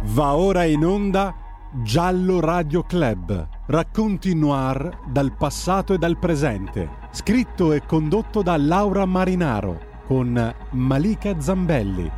Va ora in onda Giallo Radio Club. Racconti noir dal passato e dal presente. Scritto e condotto da Laura Marinaro con Malika Zambelli.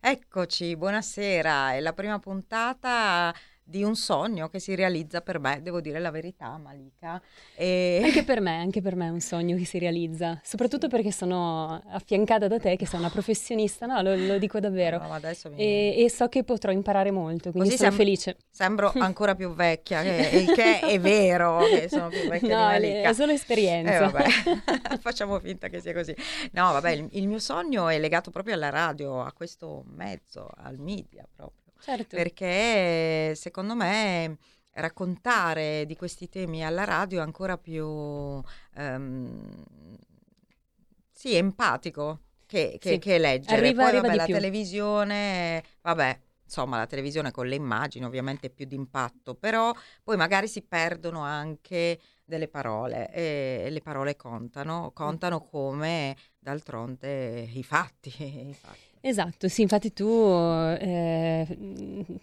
Eccoci, buonasera. È la prima puntata di un sogno che si realizza per me, devo dire la verità, Malika. E... Anche per me, anche per me è un sogno che si realizza, soprattutto perché sono affiancata da te, che sei una professionista, no, lo, lo dico davvero. No, mi... e, e, so che potrò imparare molto, quindi Così sono sem- felice. Sembro ancora più vecchia, che, il che è vero che sono più vecchia no, di Malika. è solo esperienza. Eh, Facciamo finta che sia così. No, vabbè, il, il mio sogno è legato proprio alla radio, a questo mezzo, al media proprio. Certo. Perché secondo me raccontare di questi temi alla radio è ancora più um, sì, empatico che, che, sì. che leggere. Arriva, Poi arriva vabbè, la più. televisione, vabbè, insomma la televisione con le immagini ovviamente è più d'impatto, però poi magari si perdono anche delle parole e le parole contano, contano come d'altronde i fatti. I fatti. Esatto, sì, infatti tu eh,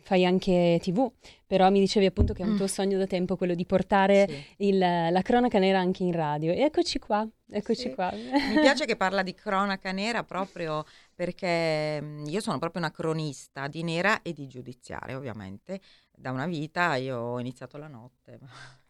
fai anche tv, però mi dicevi appunto che è un tuo mm. sogno da tempo quello di portare sì. il, la cronaca nera anche in radio. E eccoci qua, eccoci sì. qua. Mi piace che parla di cronaca nera proprio perché mm, io sono proprio una cronista di nera e di giudiziaria, ovviamente. Da una vita io ho iniziato la notte.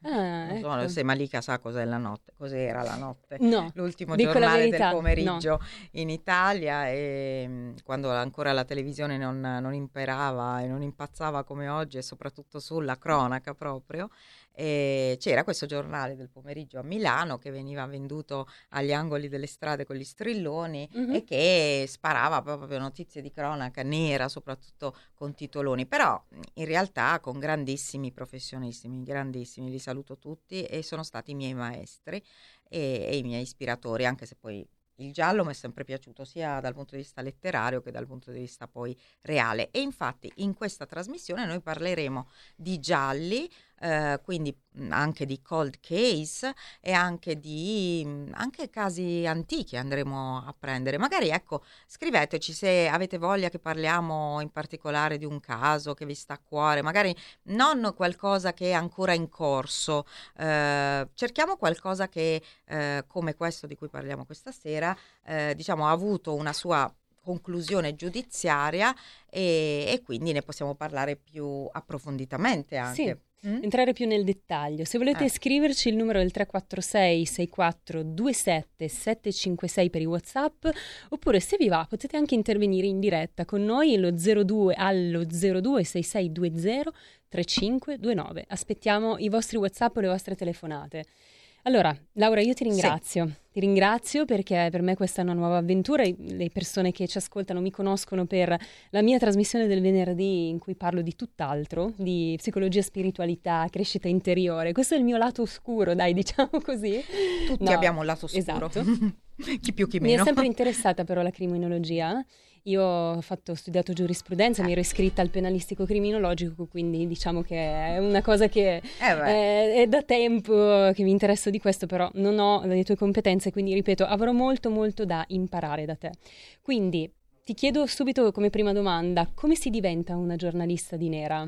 Ah, non so ecco. se Malika sa cos'è la notte, cos'era la notte. No, L'ultimo giornale del pomeriggio no. in Italia e mm, quando ancora la televisione non, non imperava e non impazzava come oggi e soprattutto sulla cronaca proprio, e c'era questo giornale del pomeriggio a Milano che veniva venduto agli angoli delle strade con gli strilloni mm-hmm. e che sparava proprio notizie di cronaca nera, soprattutto con titoloni, però in realtà con grandissimi professionisti, grandissimi, li saluto tutti e sono stati i miei maestri e, e i miei ispiratori, anche se poi il giallo mi è sempre piaciuto sia dal punto di vista letterario che dal punto di vista poi reale e infatti in questa trasmissione noi parleremo di gialli eh, quindi anche di cold case e anche di anche casi antichi andremo a prendere. Magari ecco, scriveteci se avete voglia che parliamo in particolare di un caso che vi sta a cuore, magari non qualcosa che è ancora in corso. Eh, cerchiamo qualcosa che eh, come questo di cui parliamo questa sera, eh, diciamo ha avuto una sua conclusione giudiziaria e, e, quindi ne possiamo parlare più approfonditamente anche. Sì. Mm? entrare più nel dettaglio. Se volete eh. scriverci il numero del 346 64 27 756 per i WhatsApp, oppure se vi va potete anche intervenire in diretta con noi allo 02 allo 02 6620 3529. Aspettiamo i vostri WhatsApp o le vostre telefonate. Allora, Laura, io ti ringrazio. Sì. Ti ringrazio perché per me questa è una nuova avventura. Le persone che ci ascoltano mi conoscono per la mia trasmissione del venerdì in cui parlo di tutt'altro, di psicologia, spiritualità, crescita interiore. Questo è il mio lato oscuro, dai, diciamo così. Tutti no, abbiamo un lato oscuro. Esatto. chi più chi meno. Mi è sempre interessata però la criminologia io ho, fatto, ho studiato giurisprudenza, mi ero iscritta al penalistico criminologico, quindi diciamo che è una cosa che eh è, è, da tempo che mi interesso di questo, però non ho le tue competenze, quindi ripeto, avrò molto molto da imparare da te. Quindi ti chiedo subito come prima domanda, come si diventa una giornalista di nera?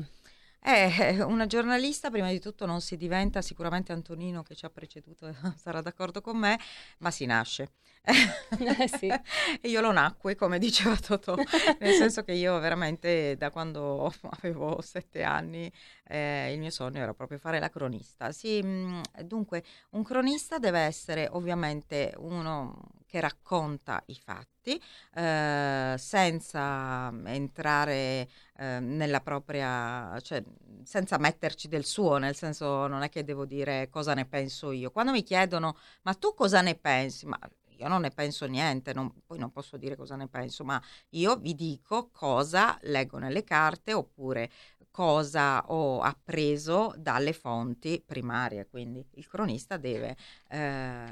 Eh, una giornalista prima di tutto non si diventa, sicuramente Antonino che ci ha preceduto sarà d'accordo con me, ma si nasce. Eh, sì. e io lo nacque, come diceva Totò, nel senso che io veramente da quando avevo sette anni eh, il mio sogno era proprio fare la cronista. Sì, mh, dunque, un cronista deve essere ovviamente uno che racconta i fatti eh, senza entrare eh, nella propria, cioè senza metterci del suo, nel senso non è che devo dire cosa ne penso io. Quando mi chiedono ma tu cosa ne pensi? Ma io non ne penso niente, non, poi non posso dire cosa ne penso, ma io vi dico cosa leggo nelle carte oppure cosa ho appreso dalle fonti primarie. Quindi il cronista deve eh,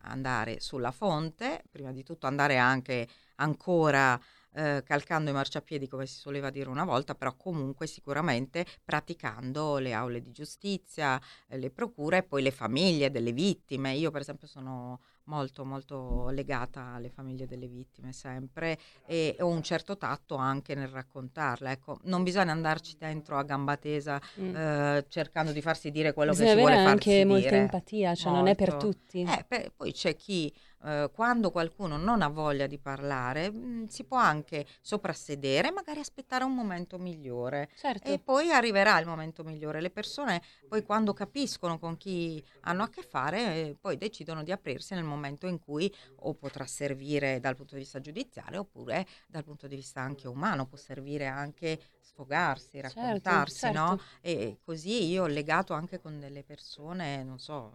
andare sulla fonte, prima di tutto andare anche ancora eh, calcando i marciapiedi come si soleva dire una volta, però comunque sicuramente praticando le aule di giustizia, eh, le procure e poi le famiglie delle vittime. Io per esempio sono molto molto legata alle famiglie delle vittime sempre e ho un certo tatto anche nel raccontarla. Ecco, non bisogna andarci dentro a gamba tesa mm. eh, cercando di farsi dire quello bisogna che si vuole farsi dire. anche molta empatia, cioè molto. non è per tutti. Eh, per, poi c'è chi eh, quando qualcuno non ha voglia di parlare, mh, mm, si può anche soprassedere, magari aspettare un momento migliore certo. e poi arriverà il momento migliore. Le persone poi quando capiscono con chi hanno a che fare, eh, poi decidono di aprirsi nel momento in cui o potrà servire dal punto di vista giudiziario oppure dal punto di vista anche umano, può servire anche sfogarsi, certo, raccontarsi, certo, certo. no? E così io ho legato anche con delle persone, non so,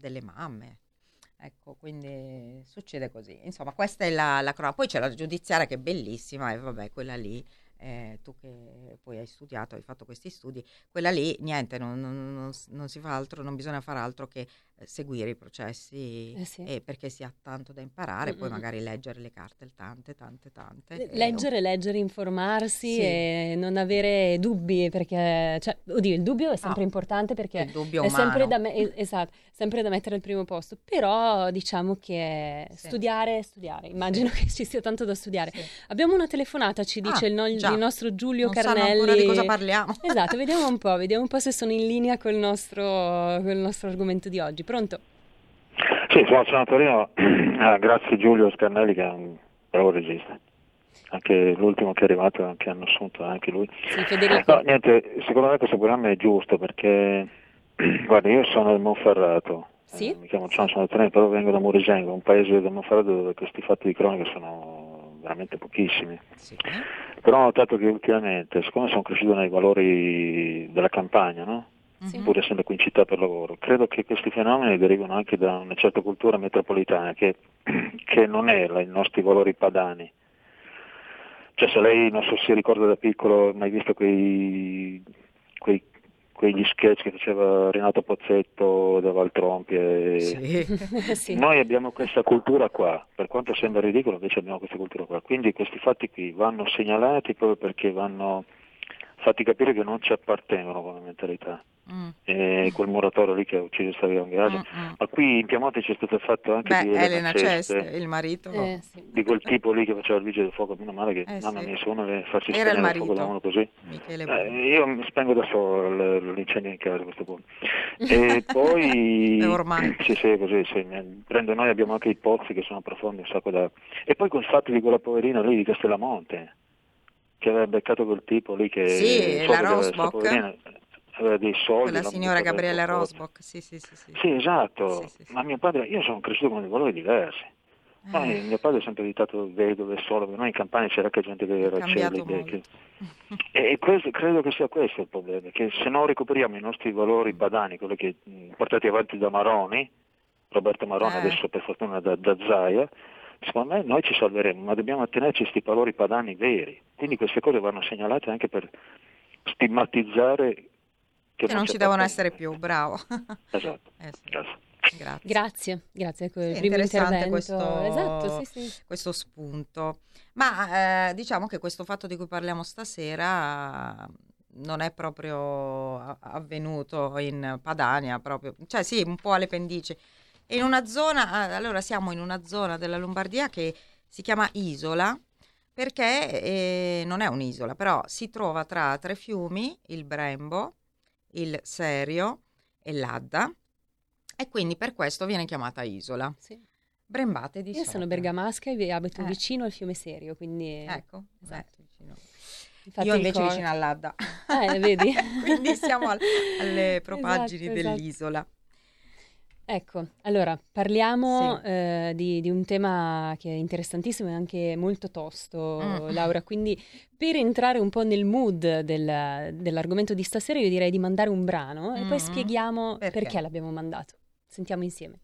delle mamme Ecco, quindi succede così. Insomma, questa è la, la cronaca. Poi c'è la giudiziaria che è bellissima e vabbè, quella lì eh, tu che poi hai studiato, hai fatto questi studi, quella lì niente, non, non, non, non si fa altro, non bisogna fare altro che seguire i processi eh sì. eh, perché si ha tanto da imparare, mm-hmm. poi magari leggere le carte, tante, tante, tante. Leggere, e... leggere, informarsi sì. e non avere dubbi, perché, cioè, oddio, il dubbio è sempre no. importante perché è sempre da, me- esatto, sempre da mettere al primo posto, però diciamo che sì. studiare, studiare, immagino che ci sia tanto da studiare. Abbiamo una telefonata, ci dice ah, il, no- il, nostro Giulio non Carnelli. di cosa parliamo. Esatto, vediamo un po', vediamo un po' se sono in linea col nostro, col nostro argomento di oggi. Pronto? Sì, sono, sono a Torino, ah, grazie Giulio Scarnelli che è un bravo regista. Anche l'ultimo che è arrivato, che hanno assunto anche lui. Sì, Federico. No, niente, secondo me questo programma è giusto perché, guarda, io sono del Monferrato, sì? eh, mi chiamo Ciao, sono Torino, però vengo da Murisengo, un paese del Monferrato dove questi fatti di cronaca sono veramente pochissimi. Sì. Però ho notato che ultimamente, siccome sono cresciuto nei valori della campagna, no? Sì. pur essendo qui in città per lavoro. Credo che questi fenomeni derivano anche da una certa cultura metropolitana che, che non è i nostri valori padani. Cioè se lei non so se si ricorda da piccolo, mai visto quei, quei quegli sketch che faceva Renato Pozzetto da Valtrompi. Sì. sì. Noi abbiamo questa cultura qua, per quanto sembra ridicolo invece abbiamo questa cultura qua, quindi questi fatti qui vanno segnalati proprio perché vanno fatti capire che non ci appartengono come mentalità. Mm. E quel muratore lì che ha ucciso Stavio Ghiaso. Mm, mm. Ma qui in Piemonte c'è stato fatto anche Beh, di Elena Ceste, il marito eh, sì. di quel tipo lì che faceva il vigile del fuoco. Meno male che eh, mamma sì. mia, se uno le farsi Era spegnere il fuoco da uno così. Eh, io mi spengo da solo l'incendio in casa a questo punto. E poi ormai. sì, sì, così, sì. prendo noi abbiamo anche i pozzi che sono profondi un sacco da. E poi quel fatto di quella poverina lì di Castellamonte che aveva beccato quel tipo lì che sì, la Rosbock aveva dei soldi. La signora Gabriele Rosbock, sì, sì, sì, sì. Sì, esatto, sì, sì, ma mio padre, io sono cresciuto con dei valori diversi. Eh. Mio padre è sempre evitato vedove solo, noi in campagna c'era anche gente che era celibe. Che... e questo, credo che sia questo il problema, che se non recuperiamo i nostri valori badani, quelli che portati avanti da Maroni, Roberto Maroni eh. adesso per fortuna da, da Zaia, secondo me noi ci salveremo, ma dobbiamo attenerci a questi valori padani veri. Quindi queste cose vanno segnalate anche per stigmatizzare che, che non, ci devono essere più, bravo. Esatto. Eh sì. Grazie. Grazie, grazie. Ecco, sì, primo intervento. Questo, esatto, sì, sì. questo spunto. Ma eh, diciamo che questo fatto di cui parliamo stasera non è proprio avvenuto in Padania, proprio, cioè sì, un po' alle pendici. In una zona, allora siamo in una zona della Lombardia che si chiama Isola, perché eh, non è un'isola, però si trova tra tre fiumi, il Brembo, il Serio e l'Adda, e quindi per questo viene chiamata isola. Sì. Brembate di Io sopra. sono bergamasca e abito eh. vicino al fiume Serio, quindi... Ecco, esatto. Beh, Infatti Io invece vicino all'Adda. Eh, vedi? quindi siamo al, alle propaggini esatto, esatto. Ecco, allora parliamo sì. eh, di, di, un tema che è interessantissimo e anche molto tosto, mm. Laura. Quindi per entrare un po' nel mood del, dell'argomento di stasera, io direi di mandare un brano mm. e poi mm. spieghiamo perché, perché l'abbiamo mandato. Sentiamo insieme.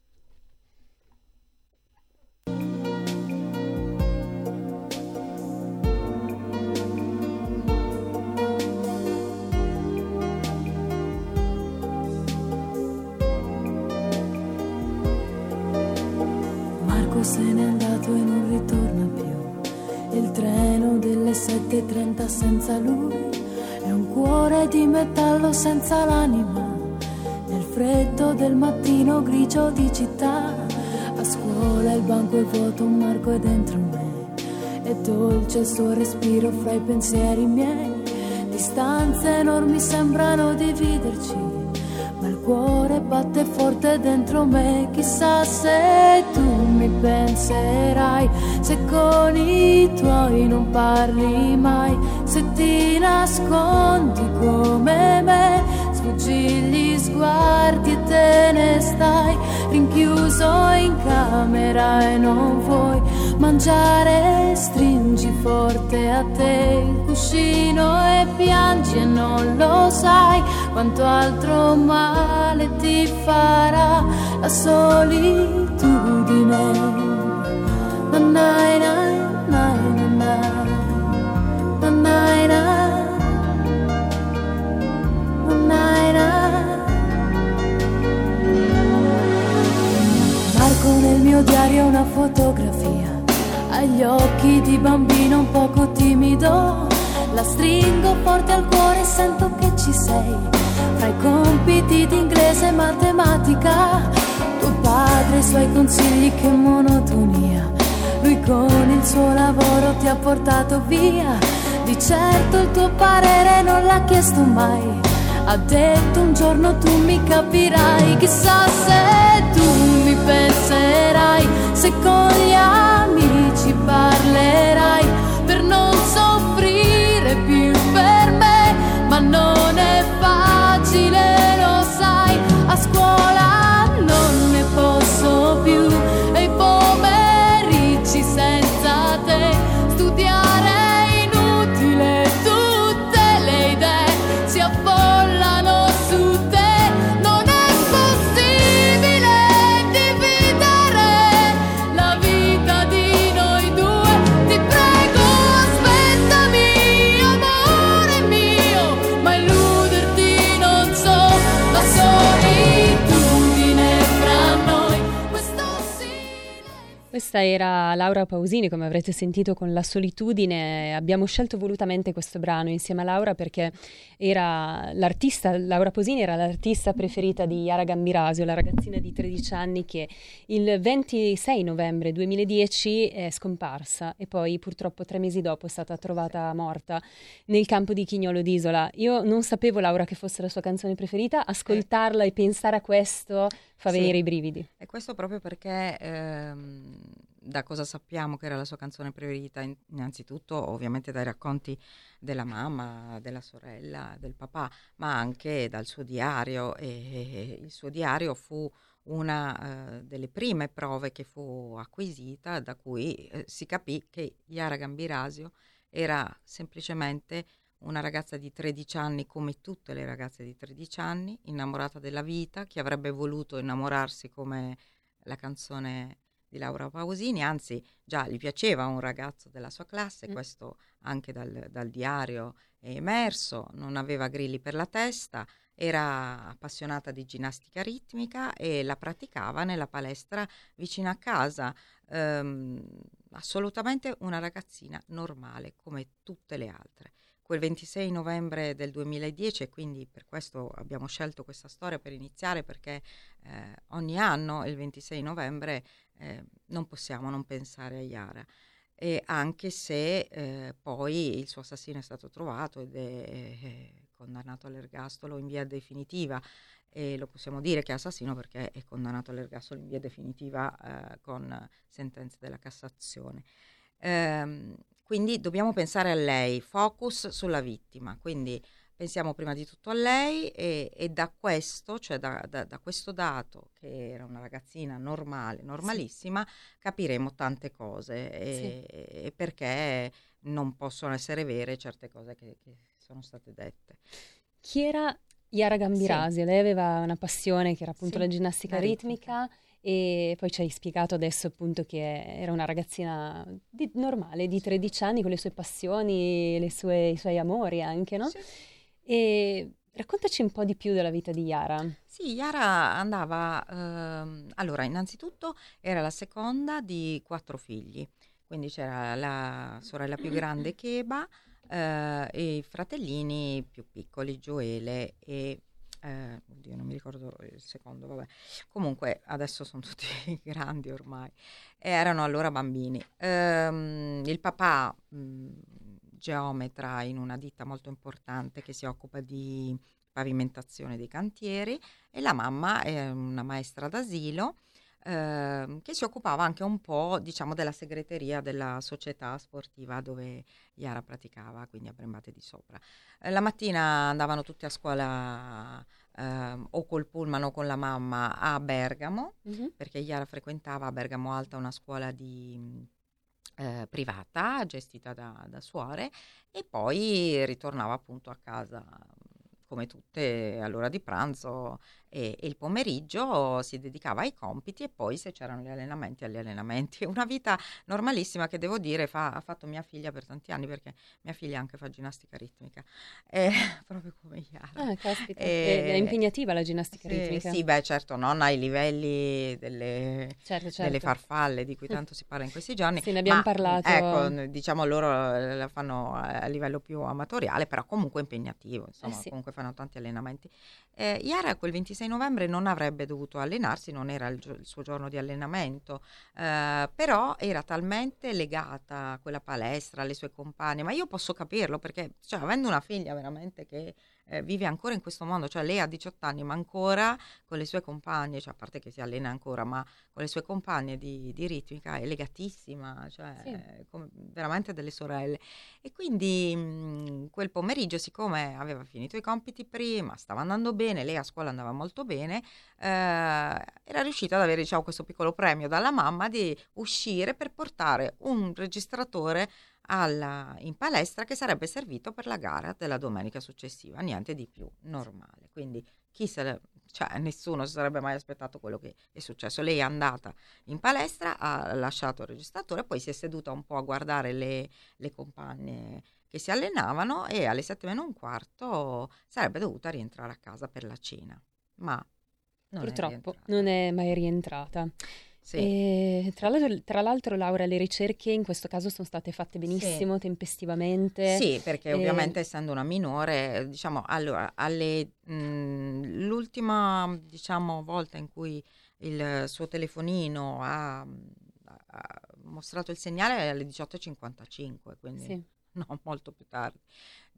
Se n'è andato e non ritorna più. il treno delle 7.30 senza lui è un cuore di metallo senza l'anima. Nel freddo del mattino grigio di città, a scuola il banco è vuoto, un marco è dentro me. È dolce il suo respiro fra i pensieri miei. Distanze enormi sembrano dividerci cuore batte forte dentro me, chissà se tu mi penserai, se con i tuoi non parli mai, se ti nascondi come me, sfuggi gli sguardi e te ne stai, rinchiuso in camera e non vuoi mangiare, stringi forte a te il cuscino e piangi e non lo sai quanto altro male ti farà la solitudine. Nanai, nai, nai, Marco nel mio diario una fotografia, agli occhi di bambino un poco timido. La stringo forte al cuore e sento che ci sei fra i compiti di inglese e matematica, tuo padre e i suoi consigli che monotonia. Lui con il suo lavoro ti ha portato via, di certo il tuo parere non l'ha chiesto mai. Ha detto un giorno tu mi capirai, chissà se penserai, se con gli amici parlerai Questa era Laura Pausini, come avrete sentito con La solitudine. Abbiamo scelto volutamente questo brano insieme a Laura perché era l'artista, Laura Pausini era l'artista preferita di Yara Gambirasio, la ragazzina di 13 anni che il 26 novembre 2010 è scomparsa e poi purtroppo tre mesi dopo è stata trovata morta nel campo di Chignolo d'Isola. Io non sapevo Laura che fosse la sua canzone preferita, ascoltarla e pensare a questo fa sì. venire i brividi. E questo proprio perché ehm, da cosa sappiamo che era la sua canzone preferita? Innanzitutto ovviamente dai racconti della mamma, della sorella, del papà, ma anche dal suo diario e il suo diario fu una uh, delle prime prove che fu acquisita da cui uh, si capì che Yara Gambirasio era semplicemente una ragazza di 13 anni come tutte le ragazze di 13 anni, innamorata della vita, che avrebbe voluto innamorarsi come la canzone di Laura Pausini, anzi già gli piaceva un ragazzo della sua classe, mm. questo anche dal, dal, diario è emerso, non aveva grilli per la testa, era appassionata di ginnastica ritmica e la praticava nella palestra vicino a casa, ehm, assolutamente una ragazzina normale come tutte le altre quel 26 novembre del 2010 e quindi per questo abbiamo scelto questa storia per iniziare perché eh, ogni anno il 26 novembre eh, non possiamo non pensare a Yara e anche se eh, poi il suo assassino è stato trovato ed è eh, condannato all'ergastolo in via definitiva e lo possiamo dire che è assassino perché è condannato all'ergastolo in via definitiva eh, con sentenze della Cassazione. Ehm, quindi dobbiamo pensare a lei, focus sulla vittima, quindi pensiamo prima di tutto a lei e, e da questo, cioè da, da, da, questo dato, che era una ragazzina normale, normalissima, sì. capiremo tante cose e, sì. e, perché non possono essere vere certe cose che, che sono state dette. Chi era Yara Gambirasi? Sì. Lei aveva una passione che era appunto la ginnastica ritmica. ritmica e poi ci hai spiegato adesso appunto che era una ragazzina di, normale, di 13 anni, con le sue passioni, sue, i suoi amori anche, no? Sì. E raccontaci un po' di più della vita di Yara. Sì, Yara andava, ehm, allora innanzitutto era la seconda di quattro figli. quindi c'era la sorella più grande Cheba eh, e i fratellini più piccoli, Gioele e eh, oddio, non mi ricordo il secondo, vabbè. Comunque adesso sono tutti grandi ormai. E erano allora bambini. Ehm, il papà, mh, geometra in una ditta molto importante che si occupa di pavimentazione dei cantieri e la mamma è una maestra d'asilo eh, che si occupava anche un po' diciamo della segreteria della società sportiva dove Iara praticava, quindi a Brembate di Sopra. Eh, la mattina andavano tutti a scuola eh, o col pullman o con la mamma a Bergamo, mm-hmm. perché Iara frequentava a Bergamo Alta una scuola di eh, privata gestita da, da, suore e poi ritornava appunto a casa come tutte all'ora di pranzo e, e, il pomeriggio si dedicava ai compiti e poi se c'erano gli allenamenti agli allenamenti. Una vita normalissima che devo dire fa, ha fatto mia figlia per tanti anni perché mia figlia anche fa ginnastica ritmica, eh, proprio come Chiara. Ah, caspita, eh, è impegnativa la ginnastica sì, ritmica. Sì, beh certo, non ai livelli delle, certo, certo. delle farfalle di cui tanto si parla in questi giorni. Sì, ne abbiamo ma, parlato. Ecco, diciamo loro la fanno a livello più amatoriale, però comunque impegnativo, insomma, eh sì. comunque fanno tanti allenamenti. Eh, Iara quel 26 novembre non avrebbe dovuto allenarsi, non era il, il suo giorno di allenamento, eh, però era talmente legata a quella palestra, alle sue compagne, ma io posso capirlo perché cioè, avendo una figlia veramente che eh, vive ancora in questo mondo, cioè lei ha 18 anni, ma ancora con le sue compagne, cioè a parte che si allena ancora, ma con le sue compagne di, di ritmica è legatissima, cioè sì. come, veramente delle sorelle. E quindi mh, mm, quel pomeriggio, siccome aveva finito i compiti prima, stava andando bene, lei a scuola andava molto bene, eh, era riuscita ad avere diciamo, questo piccolo premio dalla mamma di uscire per portare un registratore alla, in palestra che sarebbe servito per la gara della domenica successiva, niente di più normale. Quindi chi se le, cioè, nessuno si sarebbe mai aspettato quello che è successo. Lei è andata in palestra, ha lasciato il registratore, poi si è seduta un po' a guardare le, le compagne che si allenavano e alle sette meno un quarto sarebbe dovuta rientrare a casa per la cena. Ma non purtroppo è non è mai rientrata. Sì. Tra l'altro, tra, l'altro, Laura, le ricerche in questo caso sono state fatte benissimo, sì. tempestivamente. Sì, perché e... ovviamente essendo una minore, diciamo, allora, alle, mh, l'ultima diciamo, volta in cui il suo telefonino ha, ha mostrato il segnale è alle 18.55, quindi sì. no, molto più tardi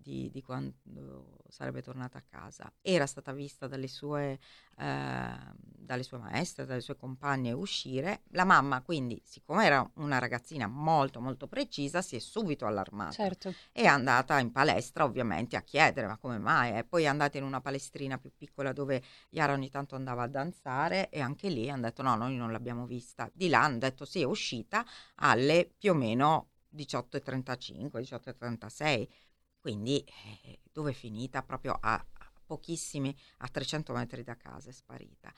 di, di, quando sarebbe tornata a casa. Era stata vista dalle sue, eh, dalle sue maestre, dalle sue compagne uscire. La mamma, quindi, siccome era una ragazzina molto molto precisa, si è subito allarmata. Certo. È andata in palestra, ovviamente, a chiedere ma come mai. E poi è andata in una palestrina più piccola dove Yara ogni tanto andava a danzare e anche lì hanno detto no, noi non l'abbiamo vista. Di là hanno detto sì, è uscita alle più o meno 18.35, 18.36 quindi eh, dove è finita? Proprio a, pochissimi, a 300 metri da casa, è sparita.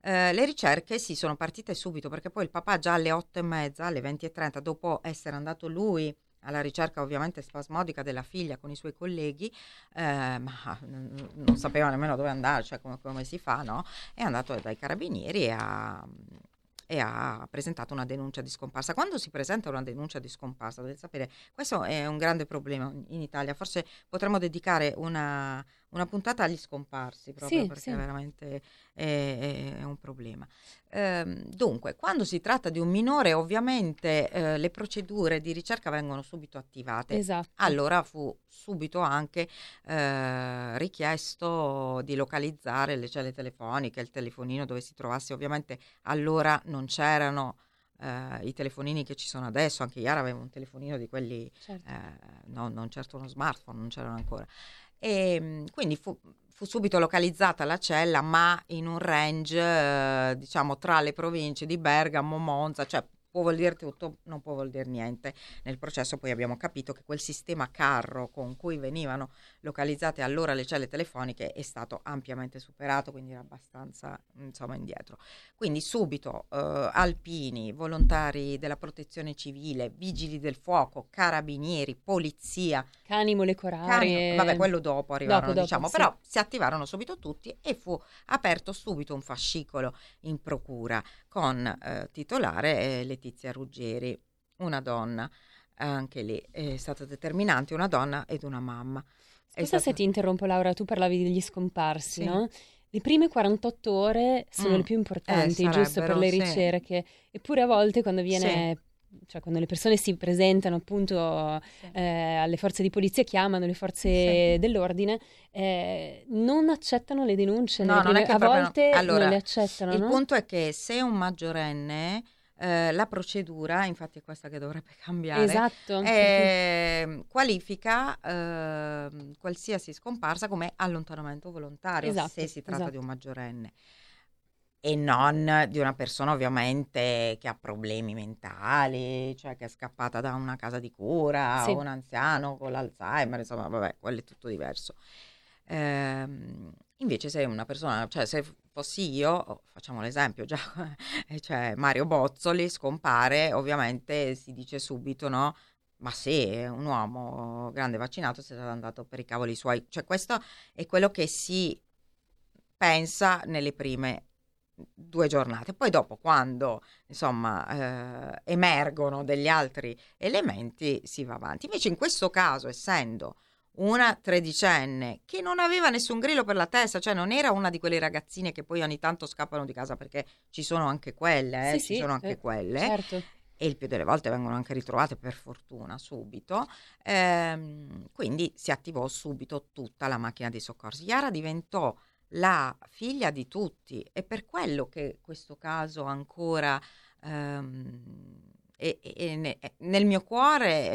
Eh, le ricerche sì sono partite subito perché poi il papà già alle 8 e mezza, alle 20 e 30, dopo essere andato lui alla ricerca ovviamente spasmodica della figlia con i suoi colleghi, eh, ma non, non sapeva nemmeno dove andare, cioè come, come, si fa, no? È andato dai carabinieri e ha, e ha presentato una denuncia di scomparsa. Quando si presenta una denuncia di scomparsa, dovete sapere, questo è un grande problema in Italia, forse potremmo dedicare una, una puntata agli scomparsi, proprio sì, perché sì. veramente è, è, un problema. Ehm, dunque, quando si tratta di un minore, ovviamente eh, le procedure di ricerca vengono subito attivate. Esatto. Allora fu subito anche eh, richiesto di localizzare le celle telefoniche, il telefonino dove si trovasse. Ovviamente allora non c'erano Uh, i telefonini che ci sono adesso, anche Iara aveva un telefonino di quelli, certo. uh, no, non certo uno smartphone, non c'erano ancora. E ehm, quindi fu, fu, subito localizzata la cella, ma in un range, eh, diciamo, tra le province di Bergamo, Monza, cioè può vuol dire tutto, non può vuol dire niente. Nel processo poi abbiamo capito che quel sistema carro con cui venivano localizzate allora le celle telefoniche è stato ampiamente superato, quindi era abbastanza insomma indietro. Quindi subito eh, alpini, volontari della protezione civile, vigili del fuoco, carabinieri, polizia, cani molecolari. vabbè, quello dopo arrivarono, dopo, diciamo, dopo, però si attivarono subito tutti e fu aperto subito un fascicolo in procura con eh, titolare eh, Letizia Ruggeri. una donna, anche lì è stata determinante, una donna ed una mamma. Scusa stata... se ti interrompo Laura, tu parlavi degli scomparsi, sì. no? Le prime 48 ore sono mm. le più importanti, eh, giusto per le ricerche, sì. eppure a volte quando viene sì cioè quando le persone si presentano appunto sì. eh, alle forze di polizia, chiamano le forze sì. dell'ordine, eh, non accettano le denunce. No, prime... a volte no. allora, non le accettano. Il no? punto è che se un maggiorenne eh, la procedura, infatti è questa che dovrebbe cambiare, esatto. eh, qualifica eh, qualsiasi scomparsa come allontanamento volontario esatto, se si tratta esatto. di un maggiorenne e non di una persona ovviamente che ha problemi mentali, cioè che è scappata da una casa di cura sì. o un anziano con l'Alzheimer, insomma, vabbè, quello è tutto diverso. Ehm, invece se una persona, cioè se fossi io, oh, facciamo l'esempio già, cioè Mario Bozzoli scompare, ovviamente si dice subito, no? Ma se un uomo grande vaccinato si è andato per i cavoli suoi, cioè questo è quello che si pensa nelle prime due giornate. Poi dopo, quando insomma eh, emergono degli altri elementi, si va avanti. Invece in questo caso, essendo una tredicenne che non aveva nessun grillo per la testa, cioè non era una di quelle ragazzine che poi ogni tanto scappano di casa perché ci sono anche quelle, eh, sì, ci sì, sono anche eh, quelle. Certo. E il più delle volte vengono anche ritrovate per fortuna subito. Ehm, quindi si attivò subito tutta la macchina dei soccorsi. Yara diventò la figlia di tutti. È per quello che questo caso ancora ehm, è, è, è, nel mio cuore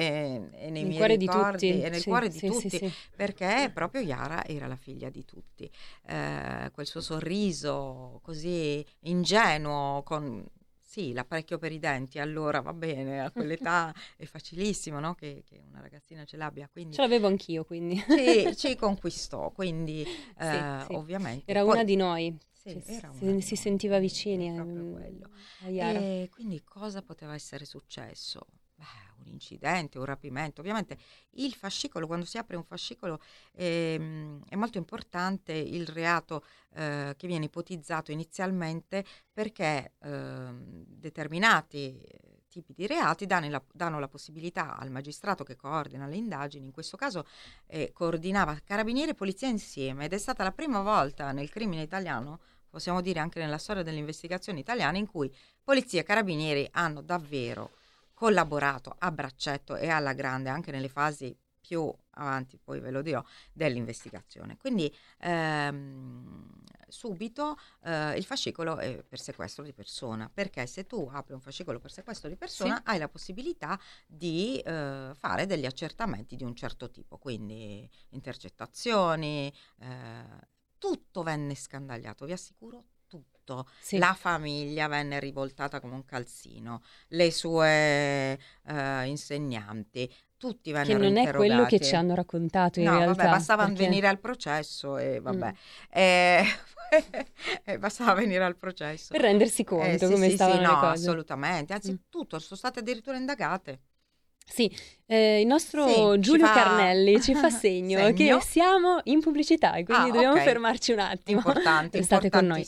e nei miei ricordi e nel sì, cuore di sì, tutti, sì, perché proprio Yara era la figlia di tutti. Eh, quel suo sorriso così ingenuo, con sì, l'apparecchio per i denti, allora va bene, a quell'età è facilissimo no? che, che, una ragazzina ce l'abbia. Quindi, ce l'avevo anch'io, quindi. Ci, ci conquistò, quindi eh, sì, ovviamente. Era Poi, una di noi, sì, si, si, si sentiva vicini a Yara. E quindi cosa poteva essere successo? Beh, un incidente, un rapimento. Ovviamente il fascicolo, quando si apre un fascicolo, ehm, è molto importante il reato eh, che viene ipotizzato inizialmente perché eh, determinati tipi di reati danno la, danno la, possibilità al magistrato che coordina le indagini, in questo caso eh, coordinava carabinieri e polizia insieme ed è stata la prima volta nel crimine italiano possiamo dire anche nella storia delle investigazioni italiane, in cui polizia e carabinieri hanno davvero collaborato a braccetto e alla grande anche nelle fasi più avanti, poi ve lo dirò, dell'investigazione. Quindi ehm, subito eh, il fascicolo è per sequestro di persona, perché se tu apri un fascicolo per sequestro di persona sì. hai la possibilità di eh, fare degli accertamenti di un certo tipo, quindi intercettazioni, eh, tutto venne scandagliato, vi assicuro tutto. Sì. La famiglia venne rivoltata come un calzino, le sue uh, insegnanti, tutti vennero Che non è quello che ci hanno raccontato in no, realtà. Vabbè, bastava perché... venire al processo e vabbè. Mm. E... e bastava venire al processo. Per rendersi conto eh, sì, come sì, stavano sì, le no, cose. assolutamente, anzi mm. sono state addirittura indagate. Sì, eh, il nostro sì, Giulio ci fa... Carnelli ci fa segno, segno, che siamo in pubblicità e quindi ah, dobbiamo okay. fermarci un attimo. Importante, State con noi.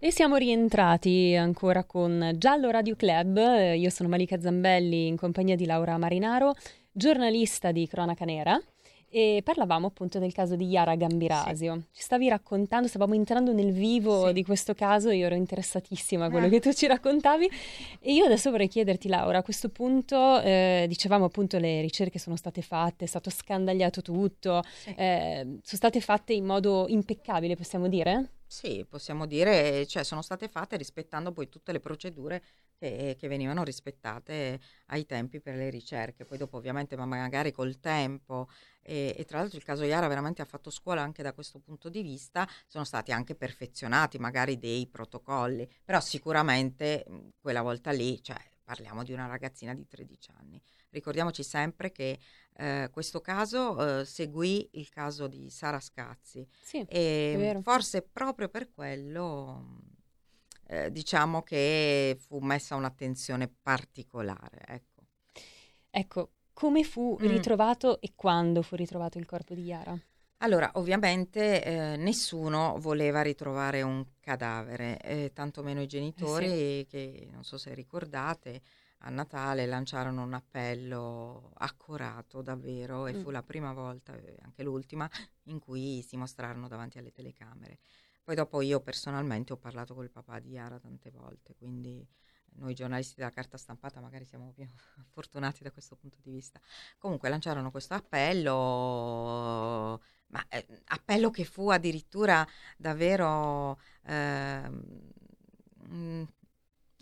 E siamo rientrati ancora con Giallo Radio Club. Io sono Malika Zambelli in compagnia di Laura Marinaro, giornalista di Cronaca Nera. E parlavamo appunto del caso di Yara Gambirasio. Sì. Ci stavi raccontando, stavamo entrando nel vivo sì. di questo caso, io ero interessatissima a quello eh. che tu ci raccontavi. E io adesso vorrei chiederti, Laura, a questo punto eh, dicevamo appunto le ricerche sono state fatte, è stato scandagliato tutto, sì. eh, sono state fatte in modo impeccabile, possiamo dire? Sì, possiamo dire, cioè sono state fatte rispettando poi tutte le procedure che, che, venivano rispettate ai tempi per le ricerche. Poi dopo ovviamente ma magari col tempo. E, e, tra l'altro il caso Iara veramente ha fatto scuola anche da questo punto di vista, sono stati anche perfezionati magari dei protocolli, però sicuramente quella volta lì, cioè parliamo di una ragazzina di 13 anni. Ricordiamoci sempre che eh, questo caso eh, seguì il caso di Sara Scazzi sì, e forse proprio per quello eh, diciamo che fu messa un'attenzione particolare. Ecco, ecco come fu mm. ritrovato e quando fu ritrovato il corpo di Yara? Allora, ovviamente eh, nessuno voleva ritrovare un cadavere, eh, tantomeno i genitori eh sì. che, non so se ricordate, a Natale lanciarono un appello accorato davvero e mm. fu la prima volta, anche l'ultima, in cui si mostrarono davanti alle telecamere. Poi dopo io personalmente ho parlato col papà di Yara tante volte, quindi noi giornalisti della carta stampata magari siamo più fortunati da questo punto di vista. Comunque lanciarono questo appello, ma eh, appello che fu addirittura davvero, eh,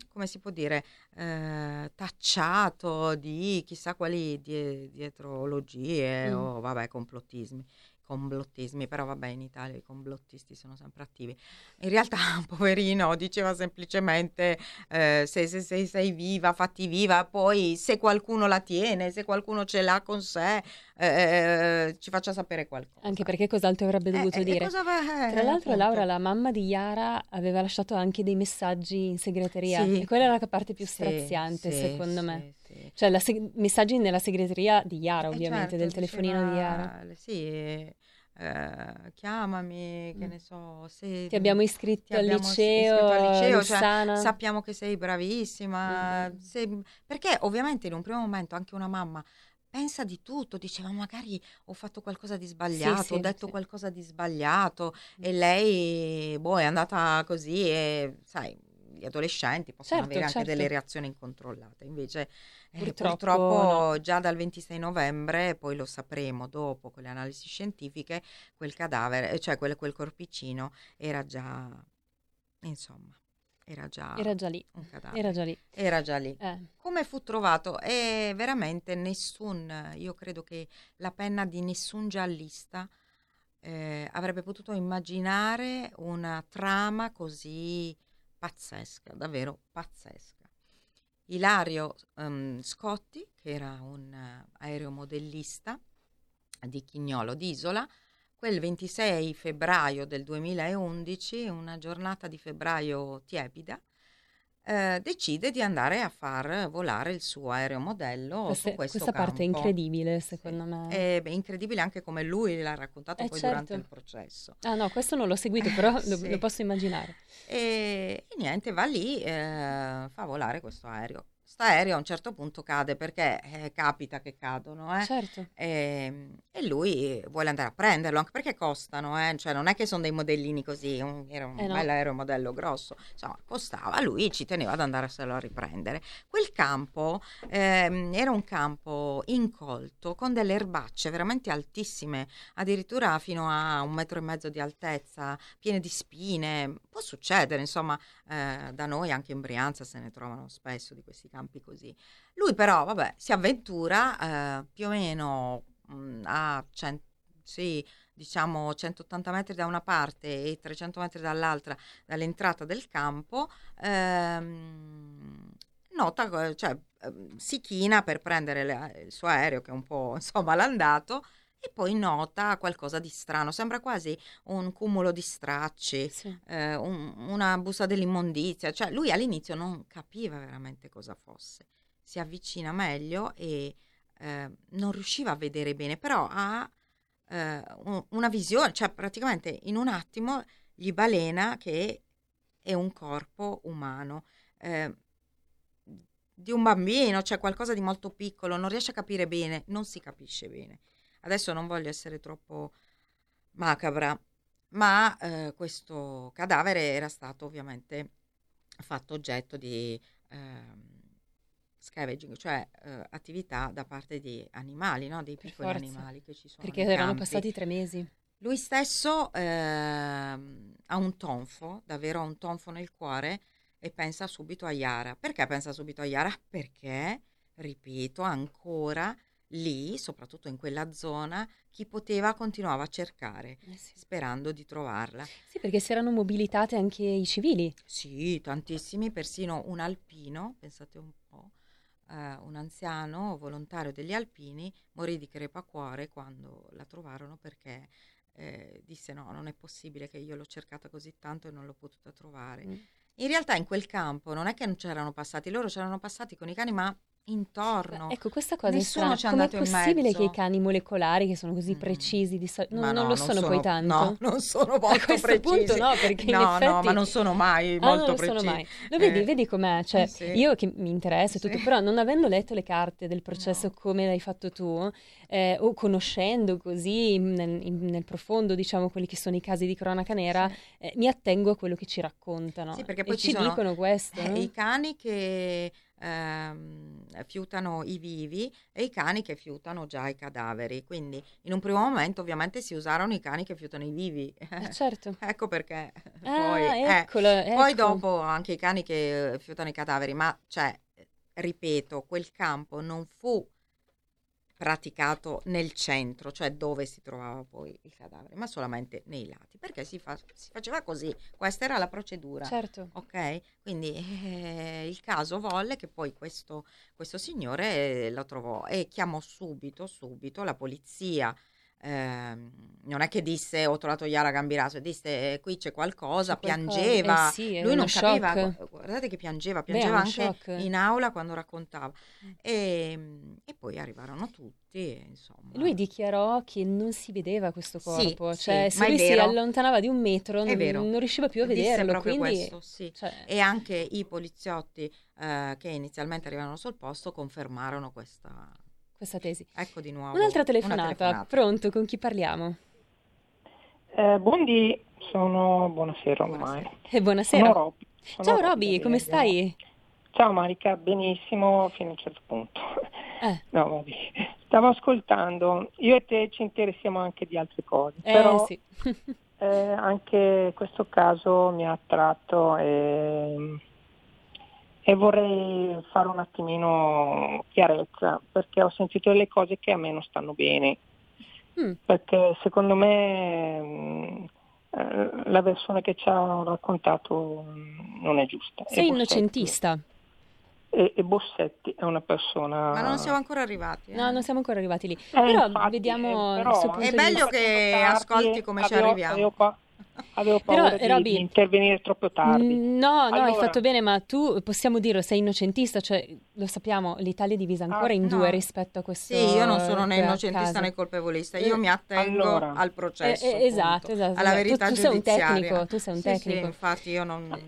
come si può dire, eh, tacciato di chissà quali die- dietrologie mm. o vabbè complottismi complottismi, però vabbè in Italia i complottisti sono sempre attivi. In realtà, poverino, diceva semplicemente eh, se, se, se, sei viva, fatti viva, poi se qualcuno la tiene, se qualcuno ce l'ha con sé, eh, ci faccia sapere qualcosa. Anche perché cos'altro avrebbe dovuto eh, eh dire? Tra l'altro. Laura, la mamma di Yara aveva lasciato anche dei messaggi in segreteria sì. e quella era la parte più straziante, sì, secondo sì, me. Cioè, seg- messaggi nella segreteria di Yara, eh, ovviamente, certo, del telefonino diceva, di Yara. Sì, eh, chiamami, che mm. ne so, se ti abbiamo iscritto, ti al, abbiamo liceo, iscritto al liceo, cioè, sappiamo che sei bravissima, mm. se, perché ovviamente in un primo momento anche una mamma pensa di tutto, diceva magari ho fatto qualcosa di sbagliato, sì, ho detto sì. qualcosa di sbagliato mm. e lei boh, è andata così e sai, gli adolescenti possono certo, avere anche certo. delle reazioni incontrollate, invece Purtroppo, purtroppo no. già dal 26 novembre, poi lo sapremo dopo con le analisi scientifiche, quel cadavere, cioè quel, quel corpicino era già, insomma, era già, era già lì. Un cadavere. Era già lì. Era già lì. Eh. Come fu trovato? E veramente nessun, io credo che la penna di nessun giallista eh, avrebbe potuto immaginare una trama così pazzesca, davvero pazzesca. Ilario um, Scotti, che era un uh, aeromodellista di Chignolo d'Isola, quel 26 febbraio del 2011, una giornata di febbraio tiepida, eh, decide di andare a far volare il suo aeromodello Queste, su questo Questa campo. parte è incredibile, secondo sì. me. È beh, incredibile anche come lui l'ha raccontato eh, poi certo. durante il processo. Ah no, questo non l'ho seguito, però sì. lo, lo, posso immaginare. E, e, niente, va lì, eh, fa volare questo aereo aereo a un certo punto cade perché eh, capita che cadono eh? certo. e, ehm, e, lui vuole andare a prenderlo anche perché costano eh? cioè non è che sono dei modellini così un, era un eh no. bel aeromodello grosso insomma costava lui ci teneva ad andarselo a riprendere quel campo ehm, era un campo incolto con delle erbacce veramente altissime addirittura fino a un metro e mezzo di altezza piene di spine può succedere insomma eh, da noi anche in Brianza se ne trovano spesso di questi campi campi così. Lui però, vabbè, si avventura eh, più o meno mh, mm, a 100, sì, diciamo 180 metri da una parte e 300 metri dall'altra dall'entrata del campo, ehm, nota, cioè ehm, si china per prendere le, il suo aereo che è un po' insomma l'andato e poi nota qualcosa di strano, sembra quasi un cumulo di stracci, sì. eh, un, una busta dell'immondizia, cioè lui all'inizio non capiva veramente cosa fosse, si avvicina meglio e eh, non riusciva a vedere bene, però ha eh, un, una visione, cioè praticamente in un attimo gli balena che è un corpo umano eh, di un bambino, cioè qualcosa di molto piccolo, non riesce a capire bene, non si capisce bene Adesso non voglio essere troppo macabra, ma eh, questo cadavere era stato ovviamente fatto oggetto di eh, scavenging, cioè eh, attività da parte di animali, no? dei piccoli animali che ci sono. Perché erano campi. passati tre mesi. Lui stesso eh, ha un tonfo, davvero ha un tonfo nel cuore e pensa subito a Yara. Perché pensa subito a Yara? Perché, ripeto, ancora lì, soprattutto in quella zona, chi poteva continuava a cercare, eh sì. sperando di trovarla. Sì, perché si erano mobilitate anche i civili. Sì, tantissimi, persino un alpino, pensate un po', uh, un anziano volontario degli alpini morì di crepacuore quando la trovarono perché eh, disse no, non è possibile che io l'ho cercata così tanto e non l'ho potuta trovare. Mm. In realtà in quel campo non è che non c'erano passati, loro c'erano passati con i cani, ma intorno. Ecco, questa cosa Nessuno è strana. Com'è possibile che i cani molecolari, che sono così mm. precisi, di so- non, no, non, lo sono, sono, poi tanto? No, non sono molto precisi. Punto no, perché no, effetti... no, ma non sono mai ah, molto precisi. Sono mai. Lo vedi, eh. vedi com'è? Cioè, eh, sì. io che mi interessa sì. tutto, però non avendo letto le carte del processo no. come l'hai fatto tu, eh, o conoscendo così nel, nel, profondo, diciamo, quelli che sono i casi di cronaca nera, sì. eh, mi attengo a quello che ci raccontano. Sì, perché poi e ci, ci dicono questo. Eh, I cani che ehm, fiutano i vivi e i cani che fiutano già i cadaveri. Quindi in un primo momento ovviamente si usarono i cani che fiutano i vivi. Eh certo. ecco perché. Ah, poi, eccolo, eh, ecco. poi dopo anche i cani che fiutano i cadaveri, ma cioè, ripeto, quel campo non fu praticato nel centro, cioè dove si trovava poi il cadavere, ma solamente nei lati, perché si, fa, si faceva così, questa era la procedura. Certo. Ok? Quindi eh, il caso volle che poi questo, questo signore eh, lo trovò e chiamò subito, subito la polizia eh, non è che disse ho trovato Yara Gambiraso, disse eh, qui c'è qualcosa, c'è piangeva, eh sì, lui non shock. capiva, guardate che piangeva, piangeva Beh, anche in aula quando raccontava mm. e, e poi arrivarono tutti. Insomma. Lui dichiarò che non si vedeva questo corpo, sì, cioè sì, se lui si allontanava di un metro non, non riusciva più a vederlo. Quindi, questo, sì. cioè... E anche i poliziotti eh, che inizialmente arrivarono sul posto confermarono questa questa tesi. Ecco di nuovo. Un'altra telefonata. Una telefonata. Pronto, con chi parliamo? Eh, buondì, sono... Buonasera ormai. Buonasera. Eh, buonasera. Sono Rob. Sono Ciao Roby, come stai? Ciao Marica, benissimo fino a un certo punto. Eh. No, vabbè. Stavo ascoltando, io e te ci interessiamo anche di altre cose, eh, però sì. eh, anche questo caso mi ha attratto e e vorrei fare un attimino chiarezza perché ho sentito delle cose che a me non stanno bene. Mm. Perché secondo me eh, la versione che ci ha raccontato non è giusta. Sei innocentista. E, e, Bossetti è una persona. Ma non siamo ancora arrivati. Eh? No, non siamo ancora arrivati lì. Eh, però infatti, vediamo. Eh, però, è bello che ascolti come ci arriviamo. Avevo, Avevo paura Però, di, Robby, di, intervenire troppo tardi. No, no, allora, hai fatto bene, ma tu possiamo dirlo, sei innocentista, cioè lo sappiamo, l'Italia è divisa ancora ah, in due rispetto a questo. Sì, io non sono né innocentista caso. né colpevolista, io mi attengo allora. al processo. Eh, eh, esatto, esatto, alla verità tu, tu sei un tecnico, tu sei un sì, tecnico. Sì, infatti io non...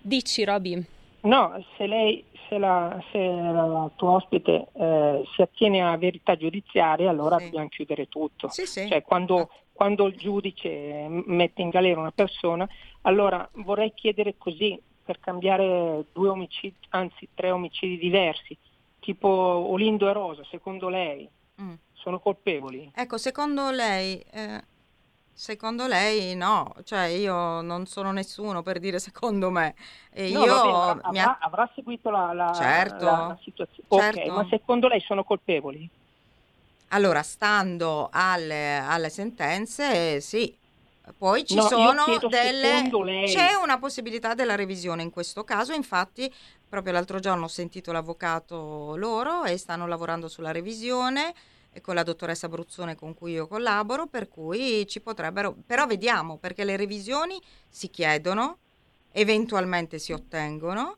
Dici, Roby. No, se lei se la, se la tua ospite eh, si attiene a verità giudiziarie, allora sì. dobbiamo chiudere tutto. Sì, sì. Cioè, quando, quando, il giudice mette in galera una persona, allora vorrei chiedere così, per cambiare due omicidi, anzi tre omicidi diversi, tipo Olindo e Rosa, secondo lei mm. sono colpevoli? Ecco, secondo lei... Eh Secondo lei no, cioè io non sono nessuno per dire secondo me. E no, io bene, avrà, ha... avrà, seguito la, la, certo, la, la situazione. Certo. Ok, ma secondo lei sono colpevoli? Allora, stando alle, alle sentenze, sì. Poi ci no, sono delle... Lei... C'è una possibilità della revisione in questo caso, infatti proprio l'altro giorno ho sentito l'avvocato loro e stanno lavorando sulla revisione con la dottoressa Bruzzone con cui io collaboro, per cui ci potrebbero, però vediamo perché le revisioni si chiedono, eventualmente si ottengono